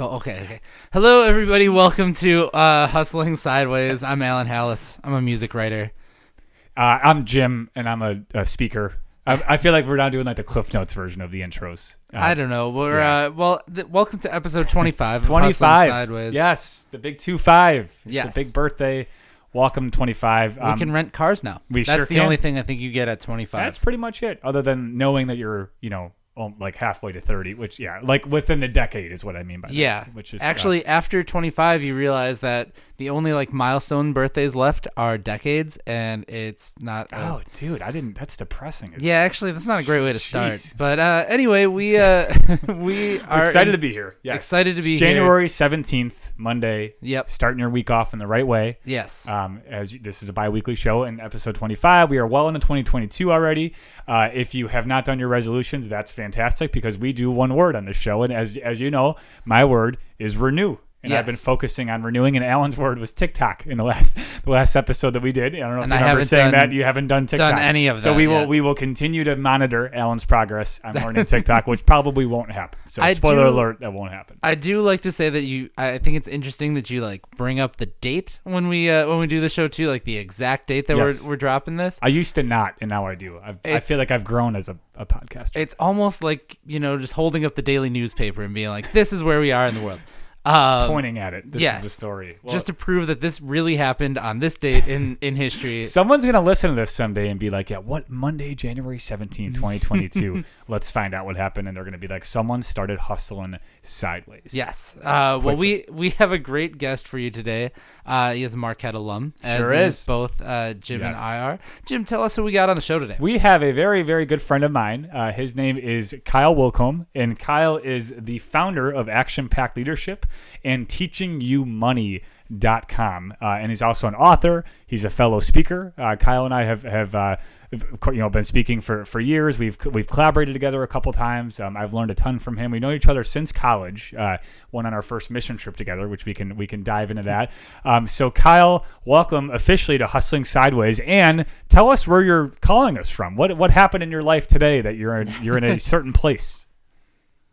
Go. Okay. Okay. Hello, everybody. Welcome to uh, Hustling Sideways. I'm Alan Hallis. I'm a music writer. Uh, I'm Jim, and I'm a, a speaker. I, I feel like we're now doing like the Cliff Notes version of the intros. Uh, I don't know. We're yeah. uh, well. Th- welcome to episode 25. of 25. Sideways. Yes, the big two five. It's Yes. a big birthday. Welcome 25. We Um, can rent cars now. we That's sure the can. only thing I think you get at 25. That's pretty much it. Other than knowing that you're, you know, um, like halfway to 30, which yeah, like within a decade is what I mean by that. yeah. Which is uh, actually after 25, you realize that the only like milestone birthdays left are decades, and it's not. a- oh, dude, I didn't. That's depressing. It's, Yeah, actually, that's not a great way to start. Jeez. But uh, anyway, we uh, we are excited in- to be here. Yes. excited to It's be here. January 17th, Monday. Yep. Starting your week off in the right way. Yes. Um, as you- this is a bi-weekly show in episode 25 we are well into 2022 already uh, if you have not done your resolutions that's fantastic because we do one word on this show and as, as you know my word is renew and I've been focusing on renewing, and Alan's word was TikTok in the last the last episode that we did. I don't know if And you I remember saying done- that. You haven't done TikTok, any of that? So we will we will continue to monitor Alan's progress on learning TikTok, which probably won't happen. So I spoiler do- alert, that won't happen. I do like to say that you. I think it's interesting that you like bring up the date when we uh, when we do the show too, like the exact date that Yes. we're we're dropping this. I used to not, and now I do. I've, I feel like I've grown as a, a podcaster. It's almost like you know just holding up the daily newspaper and being like, "This is where we are in the world." Um, pointing at it. This yes. is the story. Just to prove that this really happened on this date in in history. someone's gonna listen to this someday and be like, "Yeah, what Monday, January seventeenth, twenty twenty two? Let's find out what happened." And they're gonna be like, "Someone started hustling sideways." Yes. Uh, well, we we have a great guest for you today. Uh, he is a Marquette alum. As Sure is. both uh, Jim Yes. and IR. Jim, tell us who we got on the show today. We have a very, very good friend of mine. Uh, his name is Kyle Willkom, and Kyle is the founder of Action Packed Leadership and TeachingYouMoney.com. Uh, and he's also an author. He's a fellow speaker. Uh, Kyle and I have have uh, you know been speaking for, for years. We've we've collaborated together a couple times. Um, I've learned a ton from him. We know each other since college. Uh, went on our first mission trip together, which we can we can dive into that. Um, so Kyle, welcome officially to Hustling Sideways, and tell us where you're calling us from. What what happened in your life today that you're in, you're in a certain place?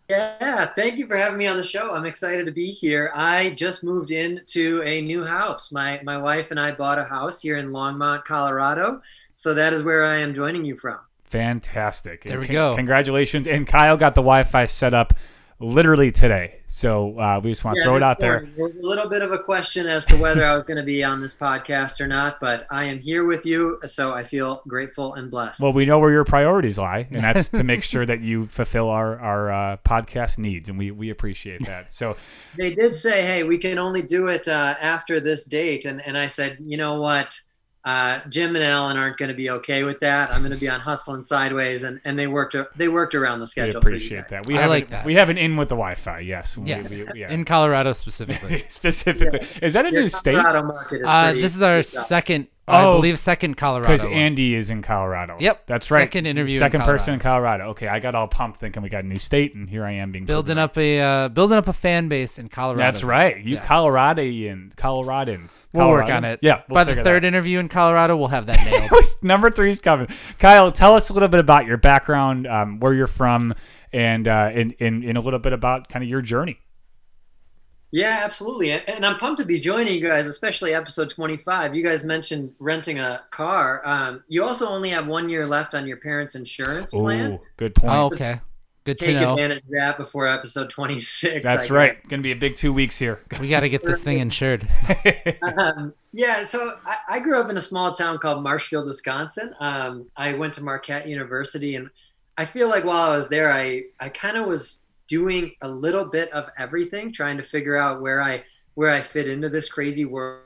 Yeah, thank you for having me on the show. I'm excited to be here. I just moved into a new house. My my wife and I bought a house here in Longmont, Colorado. So that is where I am joining you from. Fantastic. There we con- go. Congratulations. And Kyle got the Wi-Fi set up literally today. So uh, we just want to throw it out there. morning, There was a little bit of a question as to whether I was going to be on this podcast or not, but I am here with you, so I feel grateful and blessed. Well, we know where your priorities lie, and that's to make sure that you fulfill our our uh, podcast needs, and we we appreciate that. So they did say, "Hey, we can only do it uh, after this date," and and I said, "You know what? Uh, Jim and Alan aren't going to be okay with that. I'm going to be on hustling sideways," and and they worked they worked around the schedule. for you appreciate that. We I have like an, that. we have an in with the Wi-Fi. Yes. Yes. we- yeah. In Colorado specifically. Specifically, is that a Your new state? Colorado market is Uh, pretty- this is our pretty tough. second, I Oh, believe, second Colorado. Because one. Andy is in Colorado. Yep, that's right. second interview in second person in Colorado. Okay, I got all pumped thinking we got a new state, and here I am being building up a uh, building up a fan base in Colorado. That's right. You Yes. Coloradian, Coloradans. We'll work on it. Yeah. we'll By the figure third that interview in Colorado, we'll have that nailed. out. Number three's coming. Kyle, tell us a little bit about your background, um, where you're from, and uh, in, in in a little bit about kind of your journey. Yeah, absolutely. And- And I'm pumped to be joining you guys, especially episode 25. You guys mentioned renting a car. Um, you also only have one year left on your parents' insurance plan. Ooh, good point. oh, okay. Good to know. Take advantage of that before episode 26. That's I right. Going to be a big two weeks here. We got to get this thing insured. um, yeah, so I, I grew up in a small town called Marshfield, Wisconsin. Um, I went to Marquette University, and I feel like while I was there, I I kind of was doing a little bit of everything, trying to figure out where I where I fit into this crazy world.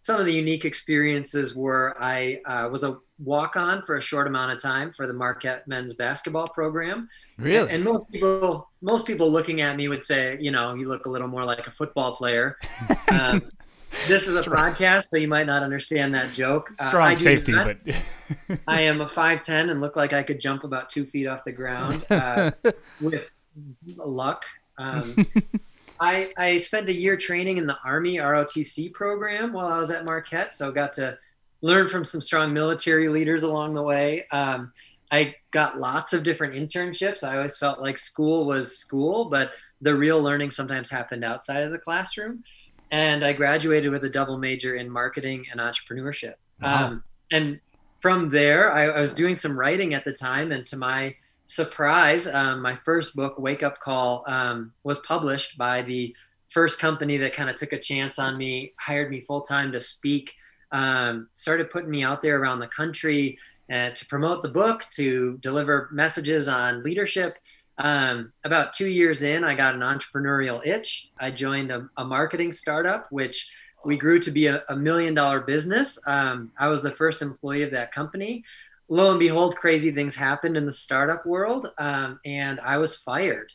Some of the unique experiences were I uh, was a walk on for a short amount of time for the Marquette men's basketball program. Really? And most people, most people looking at me would say, you know, you look a little more like a football player. Um, this is a Strong. podcast, so you might not understand that joke. Uh, Strong I safety, not. but I am a five ten and look like I could jump about two feet off the ground uh, with luck. Um, I I spent a year training in the Army ROTC program while I was at Marquette, so got to learn from some strong military leaders along the way. Um, I got lots of different internships. I always felt like school was school, but the real learning sometimes happened outside of the classroom. And I graduated with a double major in marketing and entrepreneurship. Wow. Um, and from there, I, I was doing some writing at the time, and to my surprise, um, my first book, Wake Up Call, um, was published by the first company that kind of took a chance on me, hired me full time to speak, um, started putting me out there around the country uh, to promote the book, to deliver messages on leadership. Um, about two years in, I got an entrepreneurial itch. I joined a, a marketing startup, which we grew to be a, a million dollar business. Um, I was the first employee of that company. Lo and behold, crazy things happened in the startup world, um, and I was fired.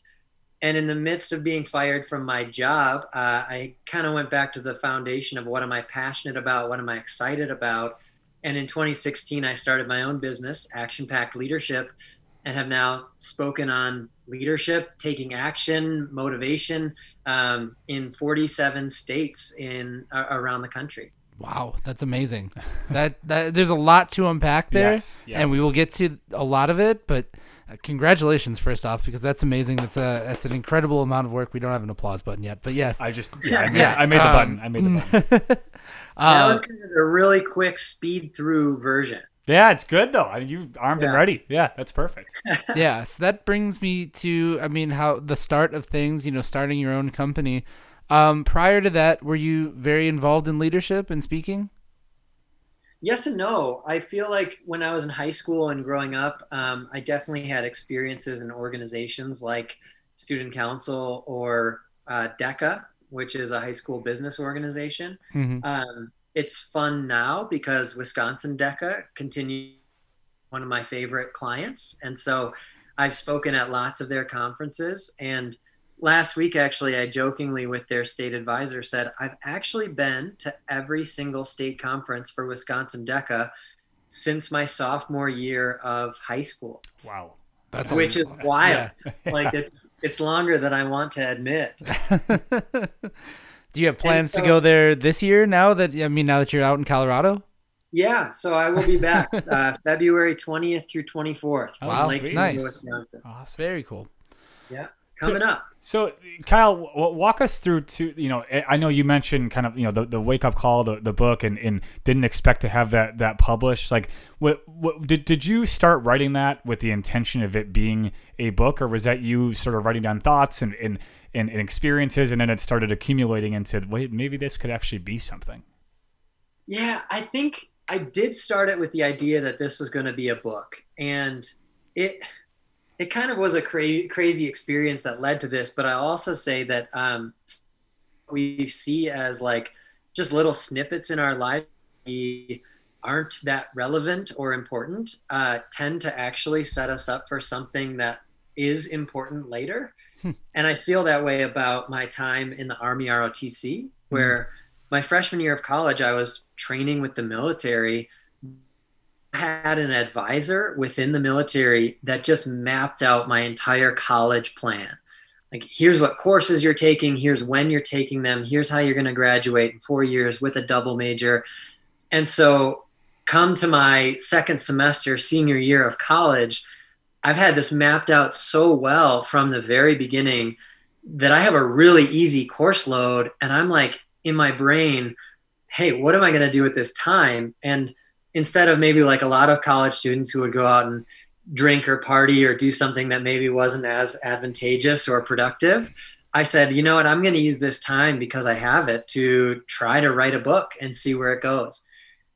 And in the midst of being fired from my job, uh, I kind of went back to the foundation of what am I passionate about? What am I excited about? And in 2016, I started my own business, Action Packed Leadership, and have now spoken on leadership, taking action, motivation um, in 47 states in uh, around the country. Wow, that's amazing. that that there's a lot to unpack there, Yes, yes. and we will get to a lot of it. But uh, congratulations, first off, because that's amazing. That's a that's an incredible amount of work. We don't have an applause button yet, but yes, I just yeah, I made, Yeah, I made the um, button. I made the button. that Uh, was kind of a really quick speed through version. Yeah, it's good though. I mean, you armed and ready. Yeah, that's perfect. yeah so that brings me to i mean how the start of things you know starting your own company um, prior to that were you very involved in leadership and speaking Yes and no. I feel like when I was in high school and growing up, um, I definitely had experiences in organizations like Student Council or uh, DECA, which is a high school business organization. Mhm. Um, it's fun now because Wisconsin DECA continue one of my favorite clients, and so I've spoken at lots of their conferences. And last week, actually, I jokingly with their state advisor said I've actually been to every single state conference for Wisconsin DECA since my sophomore year of high school, Wow. that's which a, is wild. Yeah. like it's it's longer than I want to admit. do you have plans so- to go there this year now that i mean now that you're out in colorado Yeah, so I will be back uh, February 20th through 24th. Oh, Wow, Lake sweet. Nice. Wisconsin. Awesome. very cool Yeah, coming up. So, Kyle, walk us through to you know. I- I know you mentioned kind of you know the, the wake up call, the, the book, and, and didn't expect to have that that published. Like, what what did did you start writing that with the intention of it being a book, or was that you sort of writing down thoughts and and, and, and experiences, and then it started accumulating into wait, maybe this could actually be something. Yeah, I think I did start it with the idea that this was going to be a book, and it it kind of was a cra- crazy experience that led to this. But I also say that um, we see as like just little snippets in our life we aren't that relevant or important uh, tend to actually set us up for something that is important later. and I feel that way about my time in the Army ROTC, where my freshman year of college, I was training with the military. Had an advisor within the military that just mapped out my entire college plan. Like, here's what courses you're taking, here's when you're taking them, here's how you're going to graduate in four years with a double major. And so, come to my second semester, senior year of college, I've had this mapped out so well from the very beginning that I have a really easy course load. And I'm like, in my brain, hey, what am I going to do with this time? And instead of maybe like a lot of college students who would go out and drink or party or do something that maybe wasn't as advantageous or productive, I said, you know what, I'm going to use this time because I have it to try to write a book and see where it goes.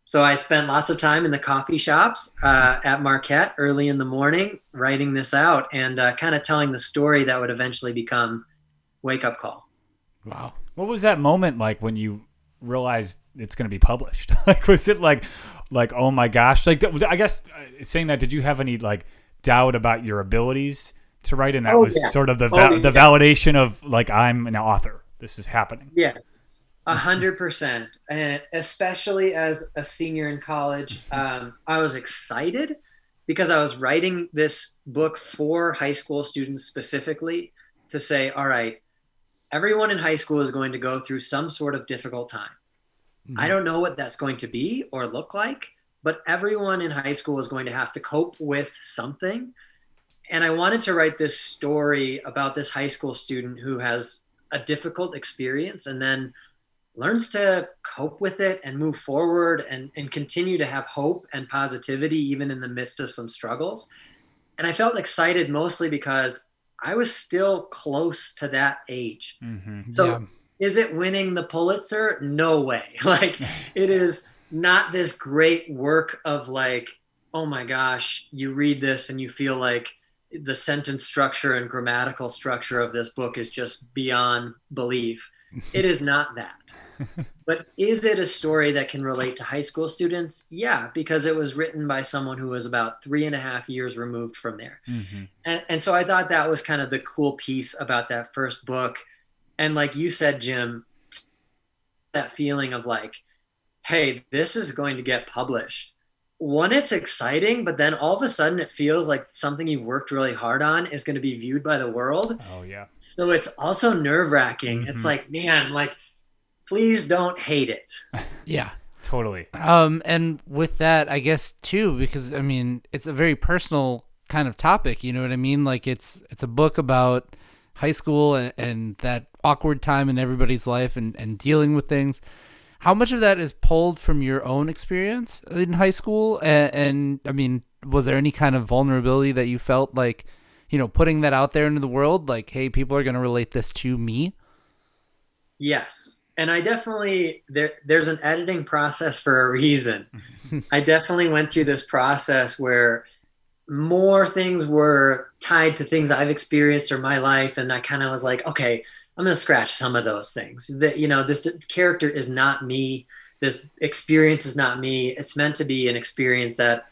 So I spent lots of time in the coffee shops uh, at Marquette early in the morning writing this out and uh, kind of telling the story that would eventually become Wake Up Call. wow What was that moment like when you realized it's going to be published? like, was it like, like, oh my gosh? Like, I guess uh, saying that, did you have any like doubt about your abilities to write? And that Oh, was yeah. sort of the Oh, va- yeah. the validation of like, I'm an author. This is happening. Yeah, a hundred percent. And especially as a senior in college, um, I was excited because I was writing this book for high school students specifically to say, all right, everyone in high school is going to go through some sort of difficult time. I don't know what that's going to be or look like, but everyone in high school is going to have to cope with something. and I wanted to write this story about this high school student who has a difficult experience and then learns to cope with it and move forward and, and continue to have hope and positivity even in the midst of some struggles. And I felt excited mostly because I was still close to that age. Mm-hmm. So, yeah. Is it winning the Pulitzer? No way. Like, it is not this great work of like, oh my gosh, you read this and you feel like the sentence structure and grammatical structure of this book is just beyond belief. It is not that. but is it a story that can relate to high school students? Yeah, because it was written by someone who was about three and a half years removed from there. Mm-hmm. And, and so I thought that was kind of the cool piece about that first book. And like you said, Jim, that feeling of like, hey, this is going to get published. One it's exciting but then all of a sudden it feels like something you worked really hard on is going to be viewed by the world. Oh yeah. So it's also nerve-wracking. Mm-hmm. it's like man like please don't hate it. Yeah. Totally. Um and with that i guess too because i mean it's a very personal kind of topic you know what i mean? Like it's it's a book about high school and, and that awkward time in everybody's life and and dealing with things how much of that is pulled from your own experience in high school? And, and, I mean, was there any kind of vulnerability that you felt like, you know, putting that out there into the world, like, hey, people are going to relate this to me? Yes. And I definitely there there's an editing process for a reason. I definitely went through this process where more things were tied to things I've experienced or my life and I kind of was like, okay, I'm going to scratch some of those things. That you know, this character is not me. This experience is not me. It's meant to be an experience that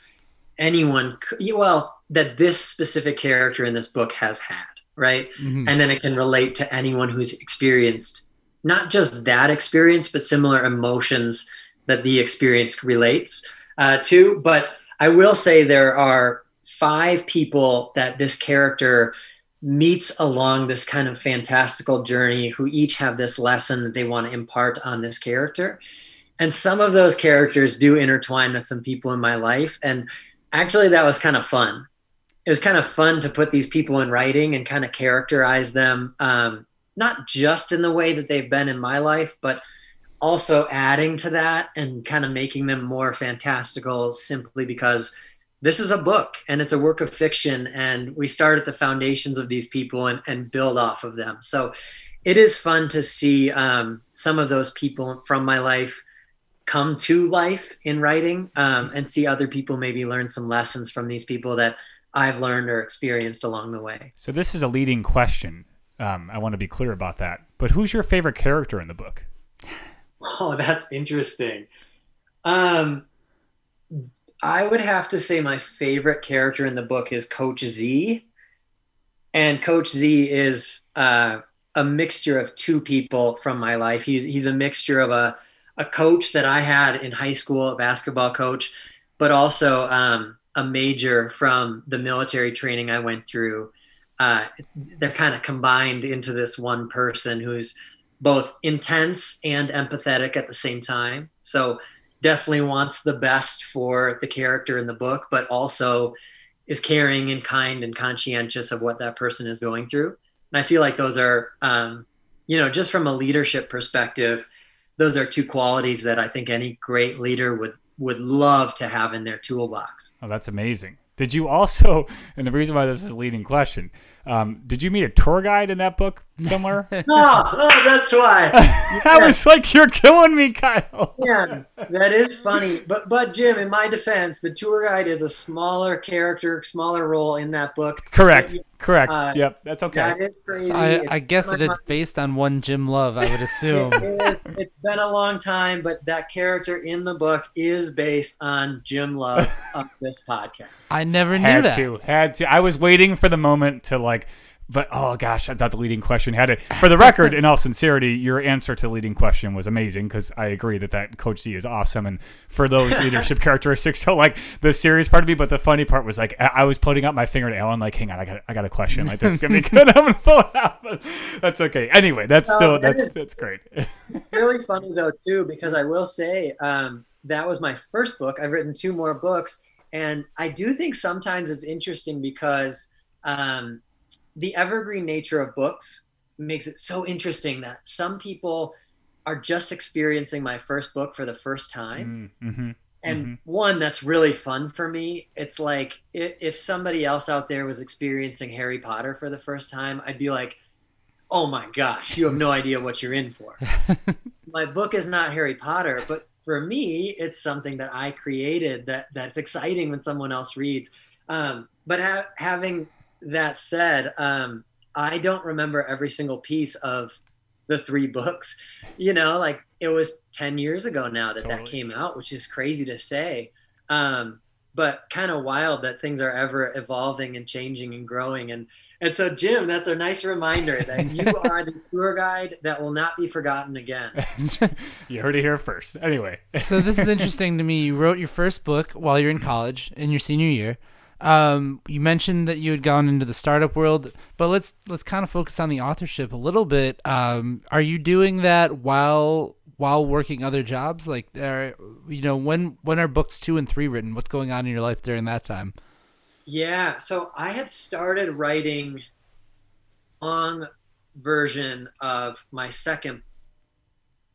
anyone, well, that this specific character in this book has had, right? Mm-hmm. And then it can relate to anyone who's experienced not just that experience, but similar emotions that the experience relates uh, to. But I will say there are five people that this character meets along this kind of fantastical journey who each have this lesson that they want to impart on this character. And some of those characters do intertwine with some people in my life. And actually, that was kind of fun. It was kind of fun to put these people in writing and kind of characterize them, um, not just in the way that they've been in my life, but also adding to that and kind of making them more fantastical simply because this is a book and it's a work of fiction and we start at the foundations of these people and, and build off of them. So it is fun to see um, some of those people from my life come to life in writing um, and see other people maybe learn some lessons from these people that i've learned or experienced along the way. So this is a leading question. Um, i want to be clear about that. But who's your favorite character in the book? Oh that's interesting. Um, I would have to say my favorite character in the book is Coach Z. And Coach Z is uh, a mixture of two people from my life. He's, he's a mixture of a, a coach that I had in high school, a basketball coach, but also um, a major from the military training I went through. Uh, they're kind of combined into this one person who's both intense and empathetic at the same time. So definitely wants the best for the character in the book, but also is caring and kind and conscientious of what that person is going through. And I feel like those are, um, you know, just from a leadership perspective, those are two qualities that I think any great leader would would love to have in their toolbox. Oh, that's amazing. Did you also, and the reason why this is a leading question, um, did you meet a tour guide in that book somewhere? oh, oh, that's why. I was like, you're killing me, Kyle. yeah, that is funny. But but Jim, in my defense, the tour guide is a smaller character, smaller role in that book. Correct. Correct. Uh, yep, that's okay. That is crazy. So I, I guess that it's based on one Jim Love, I would assume. it has been a long time, but that character in the book is based on Jim Love of this podcast. I never knew had that. To, had to. I was waiting for the moment to like but oh gosh, I thought the leading question had it. For the record, in all sincerity, your answer to the leading question was amazing because I agree that that Coach Z is awesome, and for those leadership characteristics, so like the serious part of me, but the funny part was like I was putting up my finger to Ellen, like, hang on, I got I got a question, like this is gonna be good. I'm gonna pull it out, but that's okay. Anyway, that's still that that's is, that's great. really funny though too, because I will say um, that was my first book. I've written two more books, and I do think sometimes it's interesting because um, the evergreen nature of books makes it so interesting that some people are just experiencing my first book for the first time. Mm-hmm. And Mhm. one that's really fun for me. It's like if, if somebody else out there was experiencing Harry Potter for the first time, I'd be like, oh my gosh, you have no idea what you're in for. my book is not Harry Potter, but for me, it's something that I created that that's exciting when someone else reads. Um, but ha- having that said, um, I don't remember every single piece of the three books. You know, like it was 10 years ago now that that came out, which is crazy to say. Um, but kind of wild that things are ever evolving and changing and growing. And and so, Jim, that's a nice reminder that you are the tour guide that will not be forgotten again. you heard it here first. Anyway, so this is interesting to me. You wrote your first book while you're in college in your senior year. Um, you mentioned that you had gone into the startup world, but let's let's kind of focus on the authorship a little bit. Um, are you doing that while while working other jobs? Like, are, you know, when when are books two and three written? What's going on in your life during that time? Yeah, so I had started writing long version of my second,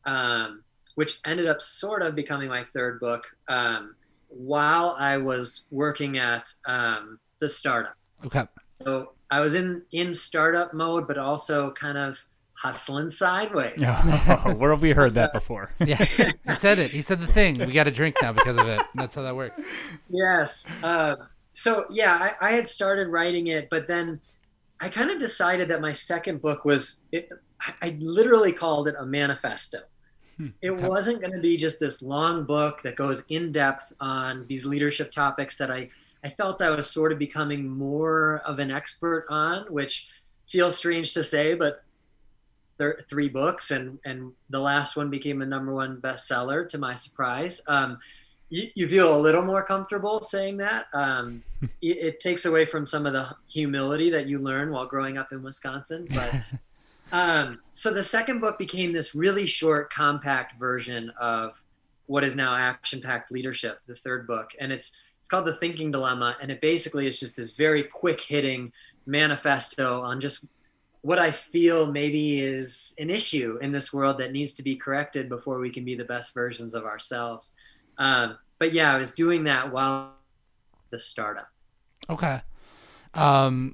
um, which ended up sort of becoming my third book um, while I was working at um, the startup. Okay. So I was in in startup mode, but also kind of hustling sideways. where have we heard that before? Yes, he said it. He said the thing. We got a drink now because of it. That's how that works. yes. Uh, so yeah, I, I had started writing it, but then I kind of decided that my second book was. It, I- I literally called it a manifesto. It okay. wasn't going to be just this long book that goes in depth on these leadership topics that I I felt I was sort of becoming more of an expert on, which feels strange to say, but there three books and and the last one became a number one bestseller to my surprise. Um, you, you feel a little more comfortable saying that. Um, it, it takes away from some of the humility that you learn while growing up in Wisconsin, but. Um, so the second book became this really short, compact version of what is now Action Packed Leadership, the third book, and it's it's called The Thinking Dilemma, and it basically is just this very quick hitting manifesto on just what I feel maybe is an issue in this world that needs to be corrected before we can be the best versions of ourselves. Um, but yeah, I was doing that while the startup. Okay. Um,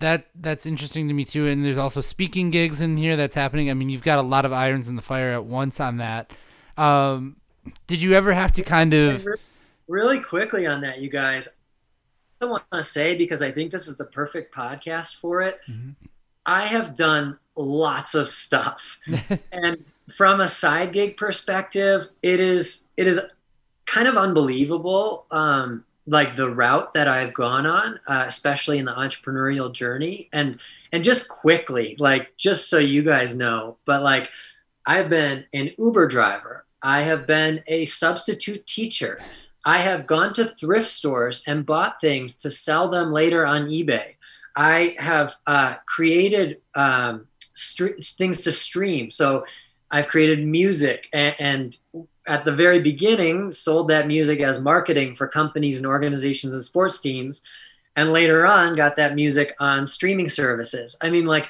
that that's interesting to me too. And there's also speaking gigs in here that's happening. I mean, you've got a lot of irons in the fire at once on that. Um, did you ever have to kind of? Really quickly on that, you guys. I want to say because I think this is the perfect podcast for it. Mhm. I have done lots of stuff, and from a side gig perspective, it is it is kind of unbelievable. Um, like the route that I've gone on, uh, especially in the entrepreneurial journey, and and just quickly, like just so you guys know, but like I've been an Uber driver. I have been a substitute teacher. I have gone to thrift stores and bought things to sell them later on eBay. I have uh, created um, things to stream. So I've created music and, and at the very beginning sold that music as marketing for companies and organizations and sports teams. And later on got that music on streaming services. I mean, like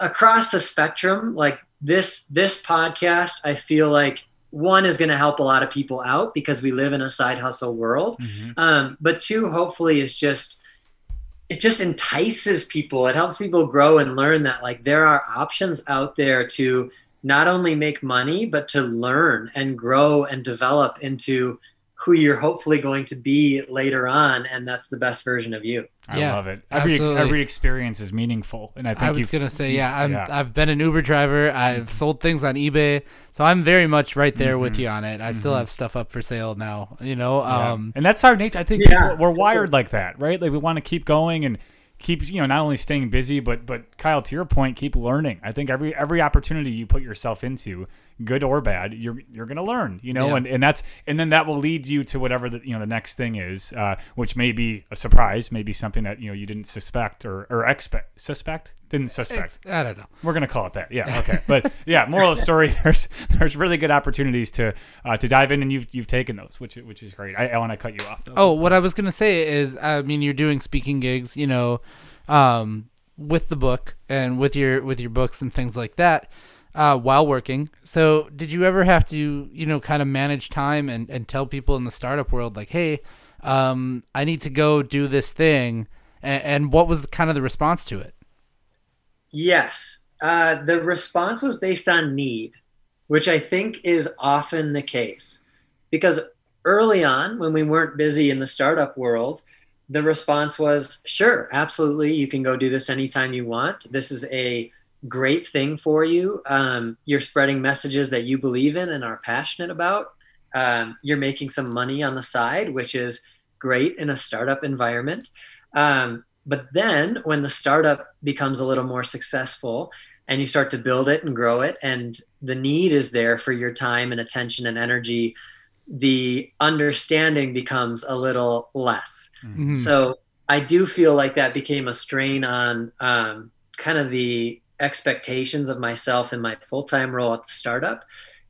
across the spectrum, like this this podcast, I feel like one is going to help a lot of people out because we live in a side hustle world. Mhm. Um, but two, hopefully, is just it just entices people. It helps people grow and learn that like there are options out there to not only make money but to learn and grow and develop into who you're hopefully going to be later on, and that's the best version of you. I Yeah, love it. Every absolutely. every experience is meaningful, and I think I was gonna say, yeah, I'm, yeah. I've been an Uber driver. I've sold things on eBay, so I'm very much right there with you on it. I still have stuff up for sale now. You know, Mm-hmm. Yeah. um, and that's our nature. I think Yeah, people, we're totally. wired like that, right? Like we want to keep going and keep, you know, not only staying busy, but but Kyle, to your point, keep learning. I think every every opportunity you put yourself into good or bad, you're you're gonna learn, you know, Yeah. and, and that's and then that will lead you to whatever the you know the next thing is, uh, which may be a surprise, maybe something that you know you didn't suspect or or expect suspect didn't suspect. I don't know. We're gonna call it that. Yeah. Okay. But yeah, moral of the story. There's there's really good opportunities to uh, to dive in, and you've you've taken those, which which is great. I, Ellen, I cut you off. Though. Oh, what I was gonna say is, I mean, you're doing speaking gigs, you know, um, with the book and with your with your books and things like that, uh, while working. So, did you ever have to, you know, kind of manage time and and tell people in the startup world like, hey, um, I need to go do this thing, and, and what was the, kind of the response to it? Yes. Uh, the response was based on need, which I think is often the case. Because early on, when we weren't busy in the startup world, the response was sure, absolutely. You can go do this anytime you want. This is a great thing for you. Um, you're spreading messages that you believe in and are passionate about. Um, you're making some money on the side, which is great in a startup environment. Um, but then when the startup becomes a little more successful and you start to build it and grow it, and the need is there for your time and attention and energy, the understanding becomes a little less. Mhm. So I do feel like that became a strain on um, kind of the expectations of myself in my full time role at the startup.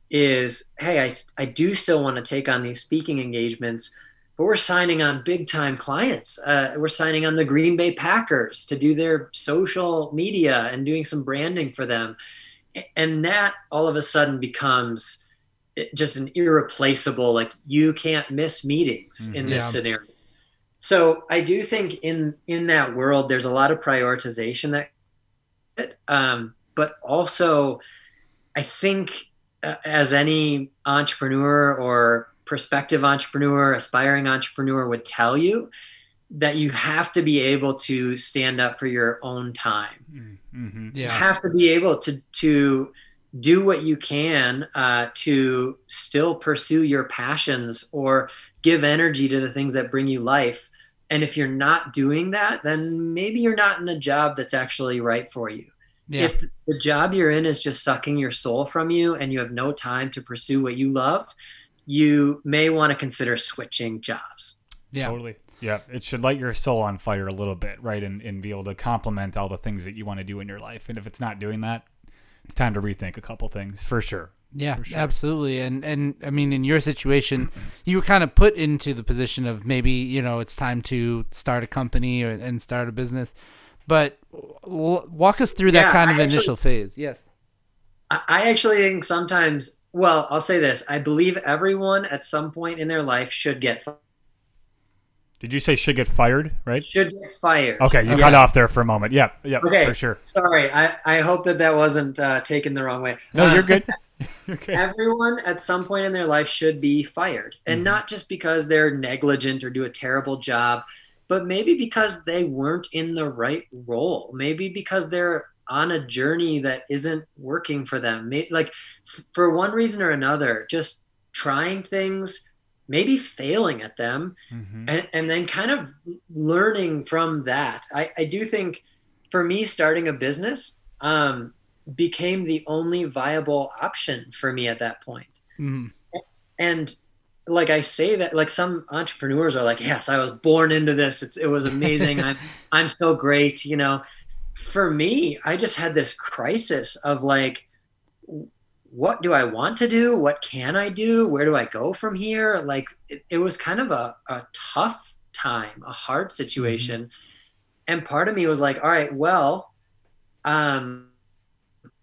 Is hey, I, I do still want to take on these speaking engagements, but we're signing on big time clients. Uh, we're signing on the Green Bay Packers to do their social media and doing some branding for them. And that all of a sudden becomes just an irreplaceable, like you can't miss meetings in this Yeah. scenario. So I do think in in that world, there's a lot of prioritization that, um, but also I think uh, as any entrepreneur or prospective entrepreneur, aspiring entrepreneur would tell you that you have to be able to stand up for your own time. Mm-hmm. You have to be able to to do what you can uh, to still pursue your passions or give energy to the things that bring you life. And if you're not doing that, then maybe you're not in a job that's actually right for you. Yeah. If the job you're in is just sucking your soul from you and you have no time to pursue what you love, you may want to consider switching jobs. yeah. Totally. Yeah, it should light your soul on fire a little bit, right? And, and be able to complement all the things that you want to do in your life. And if it's not doing that, it's time to rethink a couple things for sure. Yeah, sure. absolutely. And and I mean, in your situation, you were kind of put into the position of maybe you know it's time to start a company or and start a business. But w- walk us through that Yeah, kind of actually- initial phase. Yes. I I actually think sometimes, well, I'll say this I believe everyone at some point in their life should get Did you say should get fired, right? should get fired. Okay, you Okay. cut off there for a moment. Yeah, yeah, Okay. for sure. Sorry, I, I hope that that wasn't uh, taken the wrong way. No, Uh, you're good. You're. Everyone at some point in their life should be fired. And Mhm. not just because they're negligent or do a terrible job, but maybe because they weren't in the right role. Maybe because they're on a journey that isn't working for them. Maybe, like f- for one reason or another, just trying things, maybe failing at them, Mhm. and, and then kind of learning from that. I, I do think for me, starting a business um, became the only viable option for me at that point. Mm. And like I say that, like some entrepreneurs are like, "Yes, I was born into this. It's, it was amazing. I'm I'm so great." You know, for me, I just had this crisis of like, what do I want to do? What can I do? Where do I go from here? Like, it, it was kind of a, a tough time, a hard situation. And part of me was like, all right, well, um,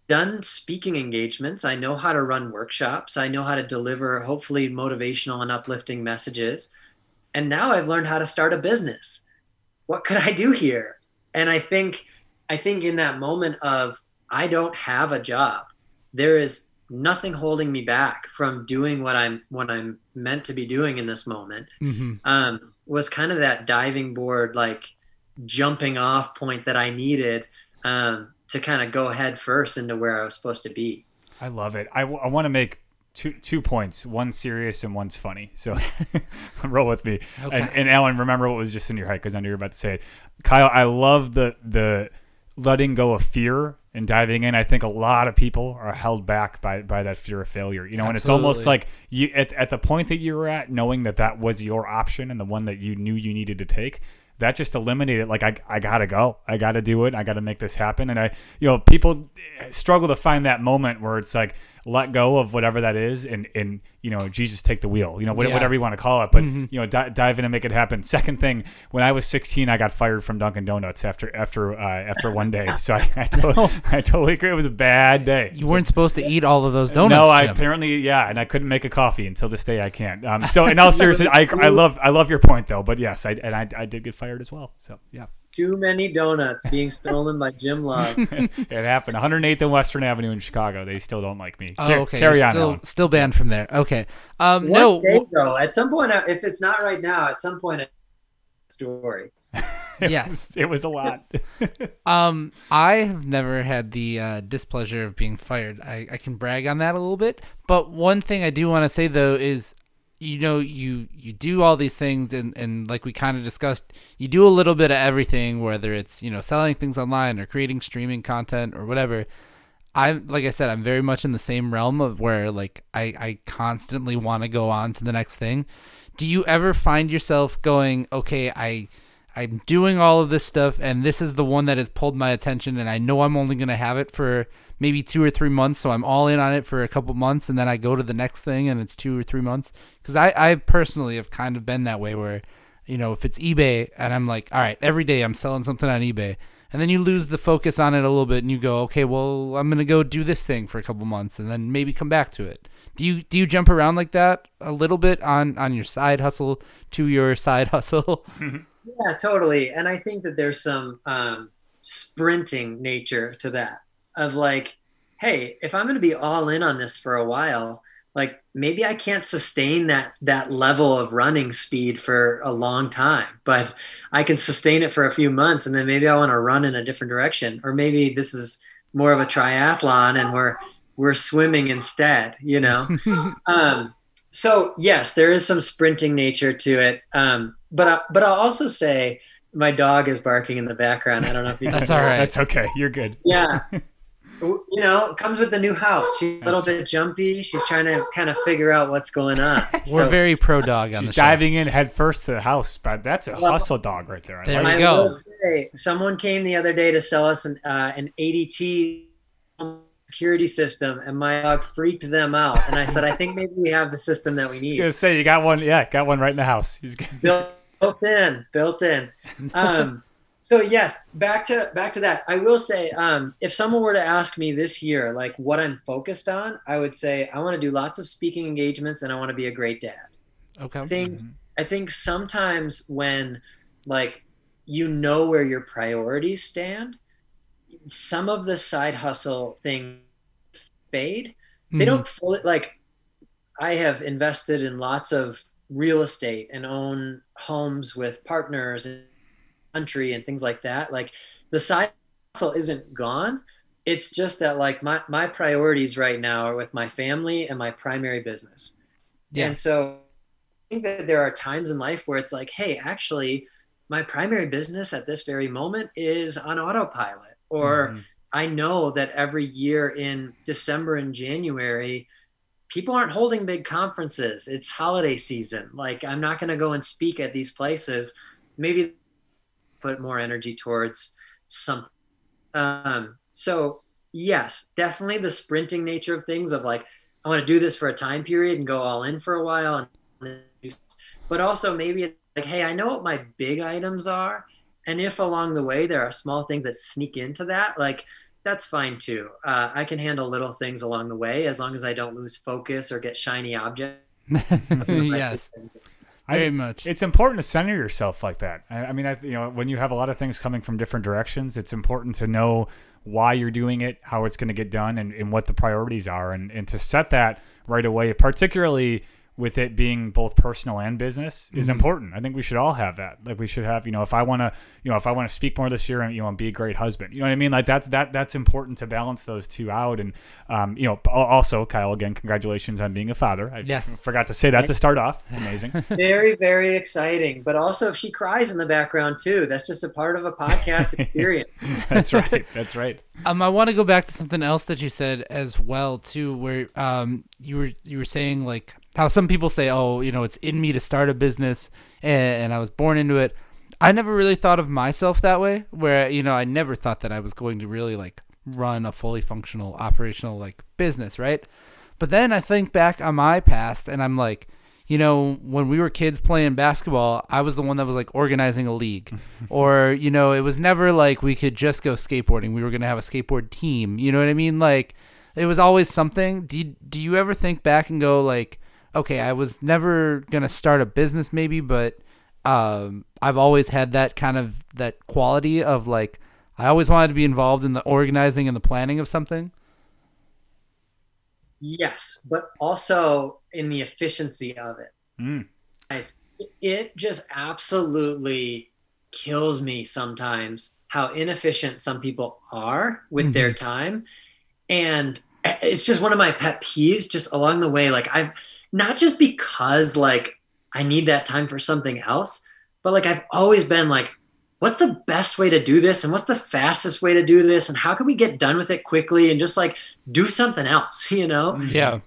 done speaking engagements. I know how to run workshops. I know how to deliver hopefully motivational and uplifting messages. And now I've learned how to start a business. What could I do here? And I think I think in that moment of I don't have a job, there is nothing holding me back from doing what I'm what I'm meant to be doing in this moment. hmm Um, was kind of that diving board, like jumping off point that I needed um, to kind of go head first into where I was supposed to be. I love it. I, want to make two two points. One serious and one's funny. So roll with me. Okay. And, and Alan, remember what was just in your head because I knew you were about to say it. Kyle, I love the the letting go of fear and diving in. I think a lot of people are held back by by that fear of failure. You know, and it's almost like you at, at the point that you were at, knowing that that was your option and the one that you knew you needed to take. That just eliminated like I, I gotta go. I gotta do it. I gotta make this happen. And I you know people struggle to find that moment where it's like let go of whatever that is and and you know Jesus take the wheel you know what- Yeah. whatever you want to call it but you know di- dive in and make it happen second thing when I was 16 I got fired from Dunkin' Donuts after after uh, after one day so I I, to- I totally agree it was a bad day You weren't supposed to eat all of those donuts. no, I Jim. apparently yeah, and I couldn't make a coffee until this day. I can't. Um, so in all seriousness, I, I love I love your point though. But yes, I and I, I did get fired as well. So yeah, Too many donuts being stolen by Jim Love. it happened. 108th and Western Avenue in Chicago. They still don't like me. Oh, okay. Carry on. Still, Ellen. still banned from there. Okay. Um, One no. day, though, at some point, uh, if it's not right now, at some point, it's a story. yes. It was a lot. Um, I have never had the uh, displeasure of being fired. I, I can brag on that a little bit. But one thing I do want to say though is, you know, you you do all these things, and and like we kind of discussed, you do a little bit of everything, whether it's you know selling things online or creating streaming content or whatever. I'm like I said, I'm very much in the same realm of where like I I constantly want to go on to the next thing. Do you ever find yourself going, okay, I I'm doing all of this stuff and this is the one that has pulled my attention and I know I'm only going to have it for maybe 2 or 3 months so I'm all in on it for a couple months and then I go to the next thing and it's 2 or 3 months. Cuz I I personally have kind of been that way where you know if it's eBay and I'm like all right every day I'm selling something on eBay and then you lose the focus on it a little bit and you go okay well I'm going to go do this thing for a couple months and then maybe come back to it. Do you do you jump around like that a little bit on on your side hustle to your side hustle? Yeah, totally. And I think that there's some um, sprinting nature to that of like, hey, if I'm going to be all in on this for a while, like maybe I can't sustain that that level of running speed for a long time, but I can sustain it for a few months, and then maybe I want to run in a different direction, or maybe this is more of a triathlon, and we're we're swimming instead, you know. um, so yes, there is some sprinting nature to it. Um, but I, but I'll also say my dog is barking in the background. I don't know if you. That's can all hear it. right. That's okay. You're good. Yeah. You know, it comes with the new house. She's a little bit jumpy. She's trying to kind of figure out what's going on. We're So very pro dog on She's the show. diving in head first to the house, but that's a Well- hustle dog right there. I There like we I go. will say, someone came the other day to sell us an uh, an ADT security system, and my dog freaked them out. And I said, I think maybe we have the system that we need. I was need. gonna say you got one. Yeah, got one right in the house. He's built, built in, built in. Um, so yes, back to back to that. I will say, um, if someone were to ask me this year, like what I'm focused on, I would say I want to do lots of speaking engagements and I want to be a great dad. Okay. I think Mhm. I think sometimes when like you know where your priorities stand, some of the side hustle thing fade they Mhm. don't fully like i have invested in lots of real estate and own homes with partners and country and things like that like the side hustle isn't gone it's just that like my my priorities right now are with my family and my primary business Yeah. and so i think that there are times in life where it's like hey actually my primary business at this very moment is on autopilot or Mhm. I know that every year in December and January, people aren't holding big conferences. It's holiday season. Like, I'm not going to go and speak at these places. Maybe put more energy towards something. Um, so, yes, definitely the sprinting nature of things of like, I want to do this for a time period and go all in for a while. And, but also, maybe it's like, hey, I know what my big items are. And if along the way there are small things that sneak into that, like that's fine too. Uh, I can handle little things along the way as long as I don't lose focus or get shiny objects. yes, very much. It's important to center yourself like that. I, I mean, I, you know, when you have a lot of things coming from different directions, it's important to know why you're doing it, how it's going to get done, and, and what the priorities are, and, and to set that right away. Particularly with it being both personal and business is Mhm. important. I think we should all have that. Like we should have, you know, if I want to, you know, if I want to speak more this year and you know, and be a great husband, you know what I mean? Like that's that that's important to balance those two out. And um, you know, also Kyle, again, congratulations on being a father. I Yes. forgot to say that to start off. It's amazing. very very exciting but also if she cries in the background too that's just a part of a podcast experience that's right. That's right. Um, I want to go back to something else that you said as well too, where um you were you were saying like how some people say, oh, you know, it's in me to start a business, and, and I was born into it. I never really thought of myself that way, where you know I never thought that I was going to really like run a fully functional operational like business, right? But then I think back on my past, and I'm like, you know, when we were kids playing basketball, I was the one that was like organizing a league. or, you know, it was never like we could just go skateboarding. We were going to have a skateboard team. You know what I mean? Like, it was always something. Do you, do you ever think back and go, like, okay, I was never to start a business maybe, but um, I've always had that kind of that quality of like, I always wanted to be involved in the organizing and the planning of something. yes but also in the efficiency of it Mm. guys, it just absolutely kills me sometimes how inefficient some people are with their time. And it's just one of my pet peeves just along the way. Like I've not just because like I need that time for something else, but like I've always been like, what's the best way to do this? And what's the fastest way to do this? And how can we get done with it quickly and just like do something else, you know? Yeah.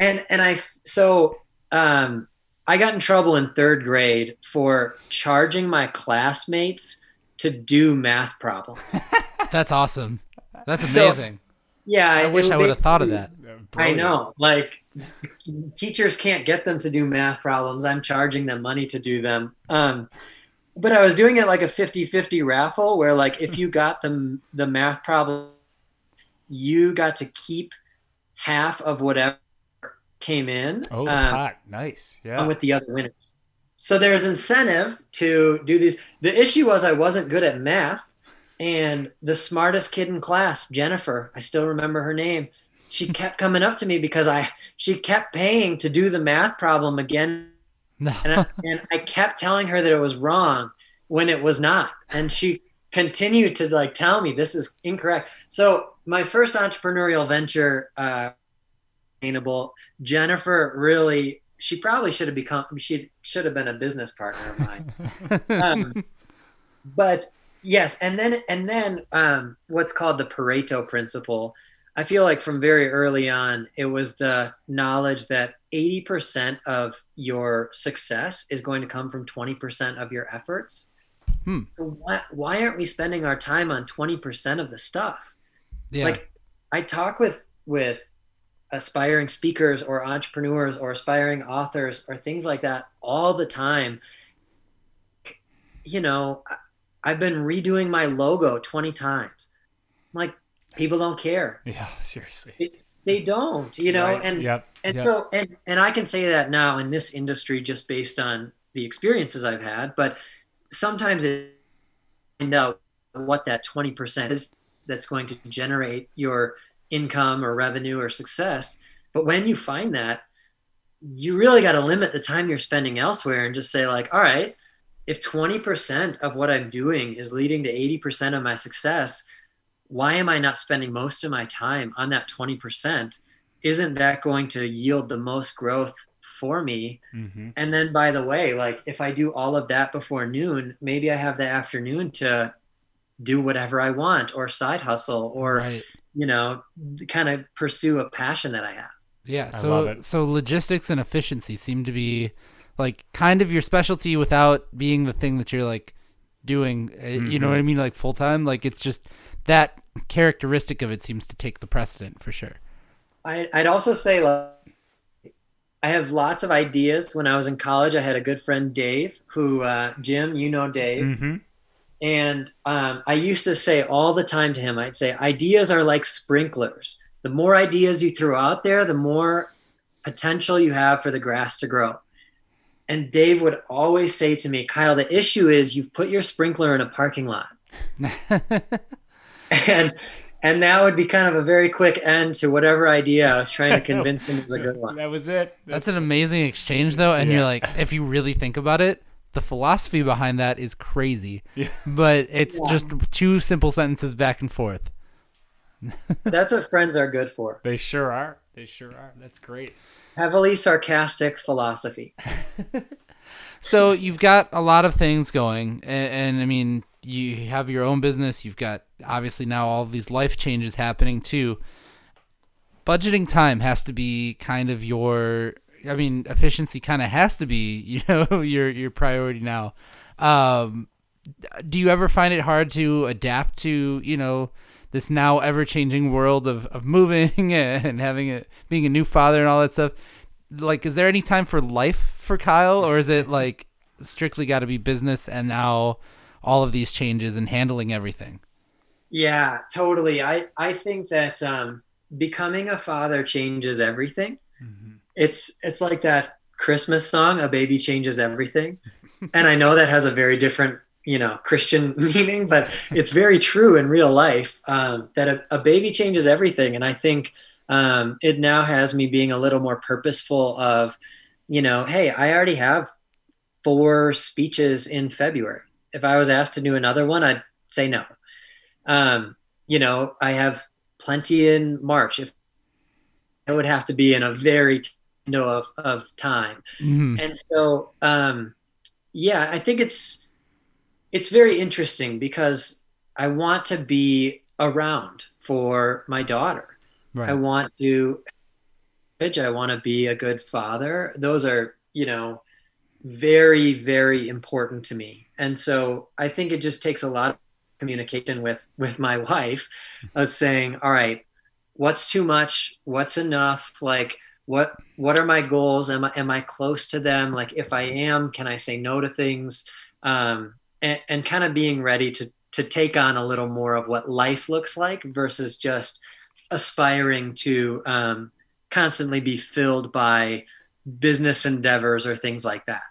and and I so um I got in trouble in third grade for charging my classmates to do math problems. That's awesome. That's So, amazing. Yeah, I wish I would have thought of basically- that. I know, like teachers can't get them to do math problems. I'm charging them money to do them. Um, but I was doing it like a 50-50 raffle where like if you got the the math problem, you got to keep half of whatever came in. Oh, Um, pot. Nice. Yeah. with the other winners. So there's incentive to do these. The issue was I wasn't good at math, and the smartest kid in class, Jennifer, I still remember her name. She kept coming up to me because I she kept paying to do the math problem again, and I, and I kept telling her that it was wrong when it was not, and she continued to like tell me this is incorrect. So my first entrepreneurial venture, uh, sustainable. Jennifer really, she probably should have become, she should have been a business partner of mine. um, but yes, and then and then um, what's called the Pareto principle. I feel like from very early on, it was the knowledge that 80% of your success is going to come from 20% of your efforts. Hmm. So why, why aren't we spending our time on 20% of the stuff? yeah. like i talk with with aspiring speakers or entrepreneurs or aspiring authors or things like that all the time you know i've been redoing my logo 20 times like people don't care yeah. Seriously. they don't you know Right. and yep. and yep. so and and I can say that now in this industry just based on the experiences I've had, but sometimes it find out what that 20% is that's going to generate your income or revenue or success. But when you find that, you really got to limit the time you're spending elsewhere and just say like, all right, if 20% of what I'm doing is leading to 80% of my success, why am I not spending most of my time on that 20%? isn't that going to yield the most growth for me? hmm And then, by the way, like if I do all of that before noon, maybe I have the afternoon to do whatever I want or side hustle or, right. you know, kind of pursue a passion that I have. Yeah, so so logistics and efficiency seem to be like kind of your specialty without being the thing that you're like doing. uh, You know Mhm. what I mean? Like full time. Like it's just that characteristic of it seems to take the precedent for sure. I, I'd also say like, I have lots of ideas. When I was in college, I had a good friend, Dave, who, uh, Jim, you know Dave. hmm And um, I used to say all the time to him, I'd say, ideas are like sprinklers. The more ideas you throw out there, the more potential you have for the grass to grow. And Dave would always say to me, Kyle, the issue is you've put your sprinkler in a parking lot. and and that would be kind of a very quick end to whatever idea I was trying to convince him was a good one. That was it. That's an amazing exchange, though, and Yeah. you're like, if you really think about it, the philosophy behind that is crazy. Yeah. But it's Yeah. just two simple sentences back and forth. That's what friends are good for. They sure are. They sure are. That's great. Heavily sarcastic philosophy. So you've got a lot of things going, and, and I mean, you have your own business. You've got obviously now all these life changes happening too. Budgeting time has to be kind of your. I mean, efficiency kind of has to be, you know, your your priority now. Um, do you ever find it hard to adapt to, you know, this now ever changing world of, of moving and having it being a new father and all that stuff? Like, is there any time for life for Kyle, or is it like strictly got to be business and now all of these changes and handling everything? Yeah, totally. I I think that um, becoming a father changes everything. It's it's like that Christmas song, "A Baby Changes Everything," and I know that has a very different you know Christian meaning, but it's very true in real life um, that a, a baby changes everything. And I think um, it now has me being a little more purposeful of, you know, hey, I already have four speeches in February. If I was asked to do another one, I'd say no. Um, you know, I have plenty in March. If it would have to be in a very t- window of, of time. Mm-hmm. And so, um, yeah, I think it's it's very interesting because I want to be around for my daughter. I want to I want to be a good father. Those are, you know, very very important to me. And so I think it just takes a lot of communication with with my wife of saying, "All right, what's too much? What's enough? Like what what are my goals? Am I am I close to them? Like if I am, can I say no to things? Um and, and kind of being ready to to take on a little more of what life looks like versus just aspiring to um, constantly be filled by business endeavors or things like that.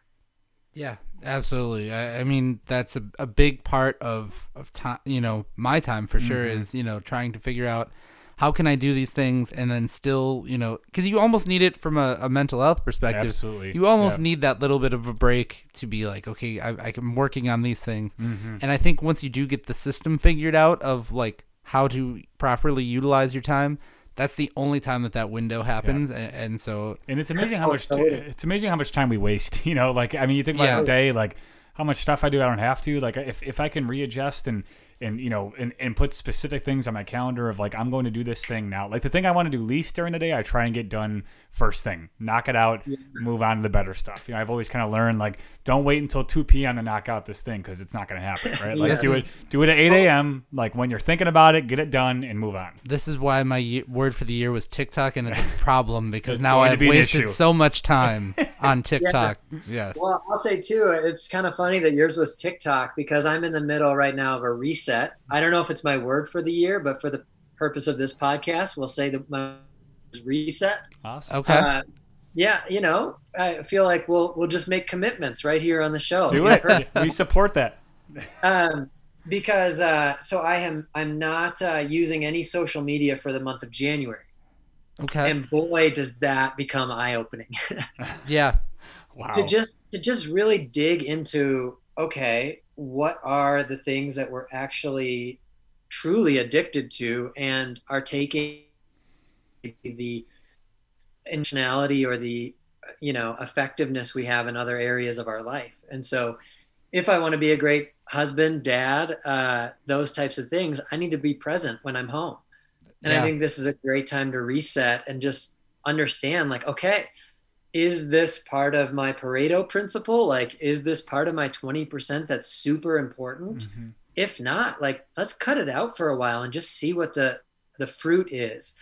Yeah, absolutely. I, I mean, that's a, a big part of, of time, you know, my time for sure Mhm. is, you know, trying to figure out how can I do these things and then still, you know, because you almost need it from a, a mental health perspective. Absolutely. You almost Yeah. need that little bit of a break to be like, okay, I, I'm working on these things. Mhm. And I think once you do get the system figured out of like how to properly utilize your time, that's the only time that that window happens. And, and so, And it's amazing how much totally. it's amazing how much time we waste. You know, like I mean, you think about Yeah. a day, like how much stuff I do I don't have to. Like if if I can readjust and and you know and, and put specific things on my calendar of like I'm going to do this thing now. Like the thing I want to do least during the day, I try and get done first thing. Knock it out, move on to the better stuff. You know, I've always kind of learned like don't wait until 2 p.m. to knock out this thing because it's not going to happen, right? Like This do it do it at 8 a.m. Like when you're thinking about it, get it done and move on. This is why my ye- word for the year was TikTok, and it's a problem because now I've be wasted so much time on TikTok. Yes. Well, I'll say too, it's kind of funny that yours was TikTok because I'm in the middle right now of a reset. I don't know if it's my word for the year, but for the purpose of this podcast, we'll say that my reset. Awesome. Okay. Uh, yeah, you know, I feel like we'll we'll just make commitments right here on the show. Do it. we support that. um, because uh, so I am I'm not uh, using any social media for the month of January, okay. and boy, does that become eye opening yeah. Wow. to just to just really dig into okay, what are the things that we're actually truly addicted to and are taking the intentionality or the you know effectiveness we have in other areas of our life and so if i want to be a great husband dad uh, those types of things i need to be present when i'm home and Yeah. i think this is a great time to reset and just understand like okay is this part of my pareto principle like is this part of my 20% that's super important Mhm. if not like let's cut it out for a while and just see what the the fruit is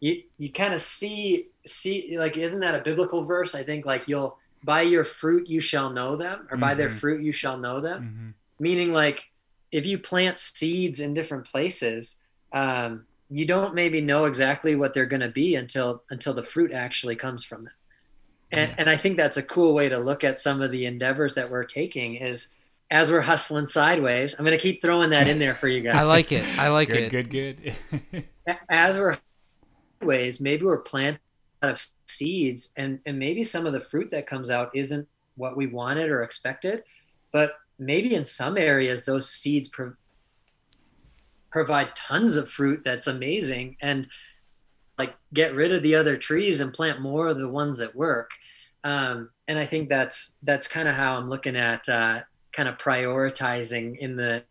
you you kind of see see like isn't that a biblical verse i think like you'll by your fruit you shall know them or by their Mhm. fruit you shall know them Mhm. meaning like if you plant seeds in different places um, you don't maybe know exactly what they're going to be until until the fruit actually comes from them and, Yeah. and i think that's a cool way to look at some of the endeavors that we're taking is as we're hustling sideways, I'm going to keep throwing that in there for you guys. I like it. I like good, it. good, good. as we're sideways, maybe we're planting out of seeds, and and maybe some of the fruit that comes out isn't what we wanted or expected, but maybe in some areas those seeds pro- provide tons of fruit that's amazing, and like get rid of the other trees and plant more of the ones that work. Um, and I think that's that's kind of how I'm looking at uh, kind of prioritizing in the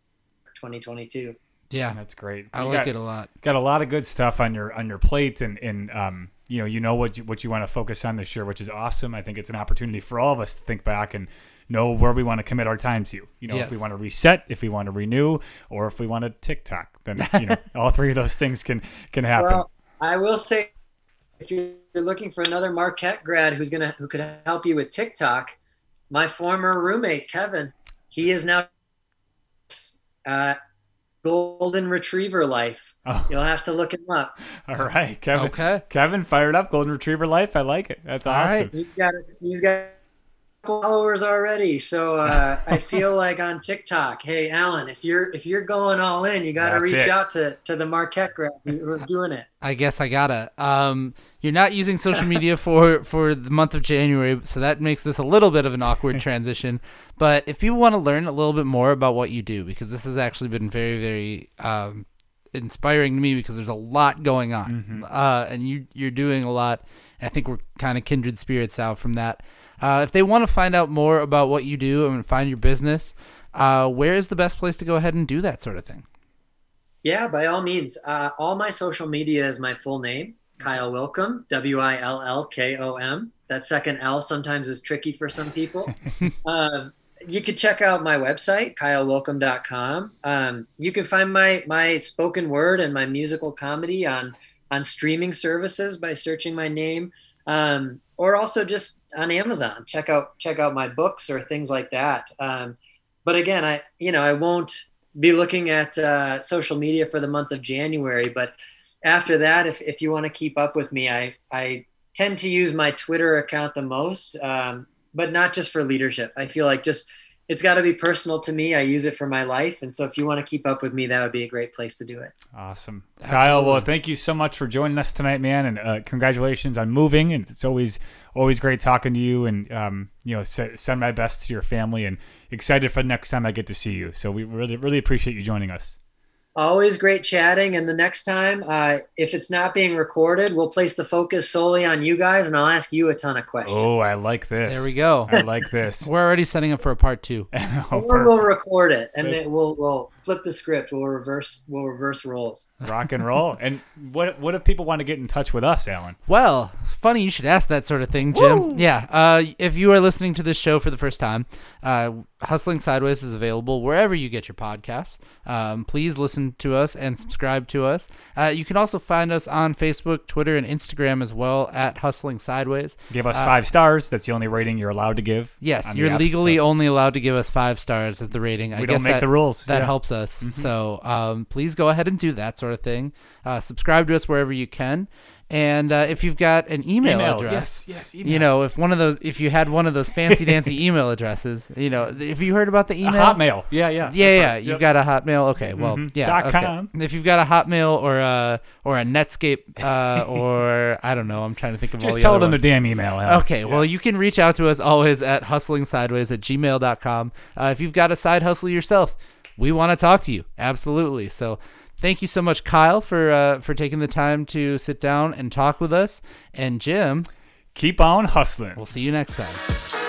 2022. Yeah, That's great. I You like got- it a lot. got a lot of good stuff on your on your plate and and um you know you know what you, what you want to focus on this year which is awesome i think it's an opportunity for all of us to think back and know where we want to commit our time to you know if we want to reset if we want to renew or if we want to tiktok then you know all three of those things can can happen Well, I will say, if you're looking for another Marquette grad who's gonna who could help you with TikTok, my former roommate Kevin, he is now uh, golden retriever life. Oh. You'll have to look him up. all right kevin Okay. kevin fired up golden retriever life i like it that's All awesome right. He's got he's got followers already. So uh, I feel like on TikTok, hey Alan, if you're if you're going all in, you got to reach it. out to to the Marquette grad who's doing it. I guess I gotta. Um, you're not using social media for for the month of January, so that makes this a little bit of an awkward transition. But if people want to learn a little bit more about what you do, because this has actually been very, very um, inspiring to me, because there's a lot going on, uh, and you you're doing a lot. I think we're kind of kindred spirits out from that. Uh, if they want to find out more about what you do and find your business, uh, where is the best place to go ahead and do that sort of thing? Yeah, by all means. Uh, all my social media is my full name, Kyle Willkom, W I L L K O M. That second L sometimes is tricky for some people. um, you could check out my website, kylewillkom.com. Um, you can find my my spoken word and my musical comedy on on streaming services by searching my name, um, or also just on Amazon. Check out check out my books or things like that. Um, but again, I you know I won't be looking at uh, social media for the month of January. But after that, if, if you want to keep up with me, I, I tend to use my Twitter account the most, um, but not just for leadership. I feel like just it's got to be personal to me. I use it for my life. And so if you want to keep up with me, that would be a great place to do it. Awesome. Kyle, well, thank you so much for joining us tonight, man. And uh, congratulations on moving. And it's always always great talking to you. And, um, you know, se- send my best to your family and excited for the next time I get to see you. So we really, really appreciate you joining us. Always great chatting. And the next time, uh, if it's not being recorded, we'll place the focus solely on you guys and I'll ask you a ton of questions. Oh, I like this. There we go. I like this. We're already setting up for a part two. Oh, we'll record it and then we'll, we'll flip the script. We'll reverse, we'll reverse roles. Rock and roll. And what what if people want to get in touch with us, Alan? Well, funny you should ask that sort of thing, Jim. Yeah. Uh, if you are listening to this show for the first time, uh, Hustling Sideways is available wherever you get your podcasts. Um, please listen to us and subscribe to us. Uh, you can also find us on Facebook, Twitter, and Instagram as well at Hustling Sideways. Give us five stars. That's the only rating you're allowed to give. Uh, Yes, you're apps, legally so only allowed to give us five stars as the rating. I We guess don't make that, the rules. That Yeah. helps us. So um, please go ahead and do that sort of thing. Uh, subscribe to us wherever you can. And uh, if you've got an email, Email, address, yes, yes, you know, if one of those, if you had one of those fancy dancy email addresses, you know, if you heard about the A email, Hotmail. Yeah, yeah. yeah, yeah, right. you've Yep. got a Hotmail. Okay, well, Mhm. yeah, Dot okay. com. If you've got a Hotmail or a or a Netscape uh, or I don't know, I'm trying to think of all Just the tell them ones. the damn email. Alan. Okay, Yeah. well, you can reach out to us always at hustlingsideways at gmail.com. Uh, if you've got a side hustle yourself, we want to talk to you. Absolutely. So thank you so much, Kyle, for uh, for taking the time to sit down and talk with us. And Jim, keep on hustling. we'll see you next time.